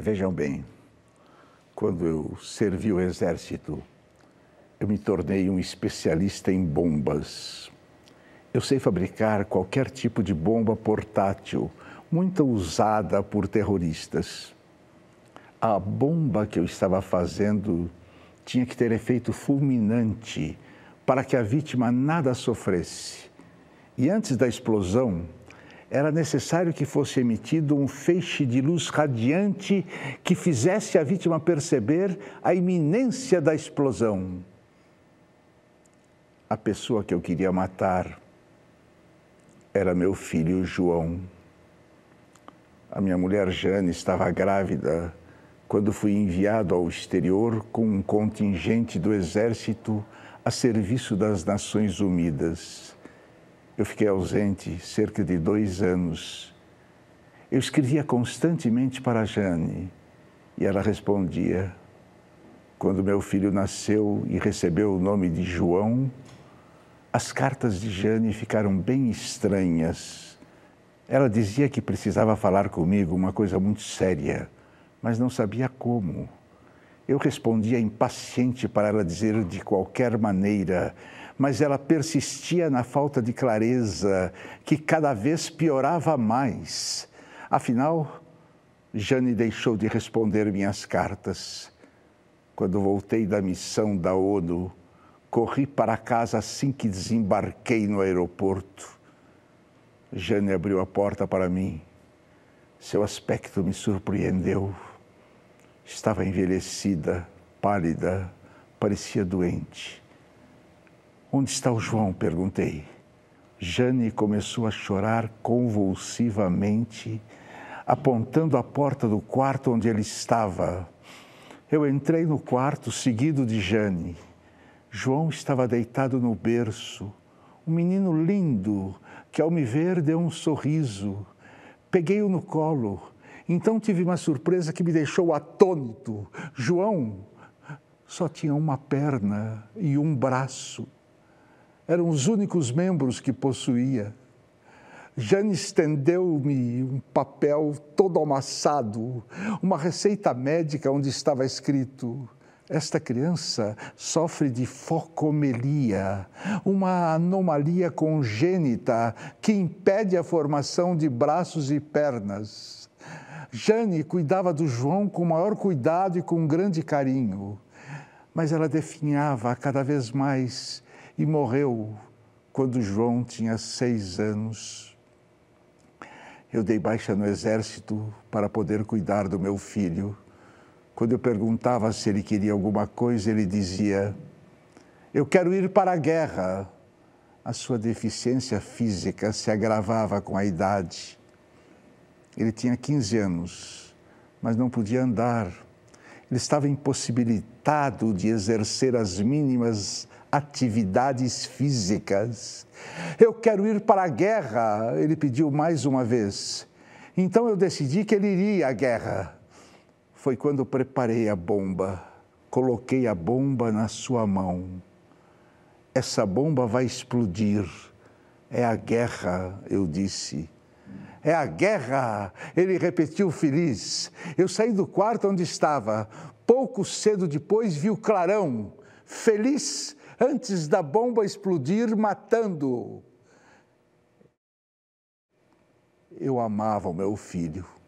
Vejam bem, quando eu servi o exército, eu me tornei um especialista em bombas. Eu sei fabricar qualquer tipo de bomba portátil, muito usada por terroristas. A bomba que eu estava fazendo tinha que ter efeito fulminante para que a vítima nada sofresse. E antes da explosão, era necessário que fosse emitido um feixe de luz radiante que fizesse a vítima perceber a iminência da explosão. A pessoa que eu queria matar era meu filho João. A minha mulher Jane estava grávida quando fui enviado ao exterior com um contingente do exército a serviço das Nações Unidas. Eu fiquei ausente cerca de dois anos. Eu escrevia constantemente para a Jane e ela respondia. Quando meu filho nasceu e recebeu o nome de João, as cartas de Jane ficaram bem estranhas. Ela dizia que precisava falar comigo uma coisa muito séria, mas não sabia como. Eu respondia impaciente para ela dizer de qualquer maneira mas ela persistia na falta de clareza, que cada vez piorava mais. Afinal, Jane deixou de responder minhas cartas. Quando voltei da missão da ONU, corri para casa assim que desembarquei no aeroporto. Jane abriu a porta para mim. Seu aspecto me surpreendeu. Estava envelhecida, pálida, parecia doente. Onde está o João? perguntei. Jane começou a chorar convulsivamente, apontando a porta do quarto onde ele estava. Eu entrei no quarto, seguido de Jane. João estava deitado no berço, um menino lindo que, ao me ver, deu um sorriso. Peguei-o no colo. Então tive uma surpresa que me deixou atônito. João só tinha uma perna e um braço eram os únicos membros que possuía. Jane estendeu-me um papel todo amassado, uma receita médica onde estava escrito: esta criança sofre de focomelia, uma anomalia congênita que impede a formação de braços e pernas. Jane cuidava do João com maior cuidado e com grande carinho, mas ela definhava cada vez mais e morreu quando João tinha seis anos. Eu dei baixa no exército para poder cuidar do meu filho. Quando eu perguntava se ele queria alguma coisa, ele dizia: Eu quero ir para a guerra. A sua deficiência física se agravava com a idade. Ele tinha 15 anos, mas não podia andar. Ele estava impossibilitado de exercer as mínimas atividades físicas. Eu quero ir para a guerra, ele pediu mais uma vez. Então eu decidi que ele iria à guerra. Foi quando preparei a bomba, coloquei a bomba na sua mão. Essa bomba vai explodir. É a guerra, eu disse. É a guerra, ele repetiu feliz. Eu saí do quarto onde estava. Pouco cedo depois vi o clarão. Feliz antes da bomba explodir, matando. Eu amava o meu filho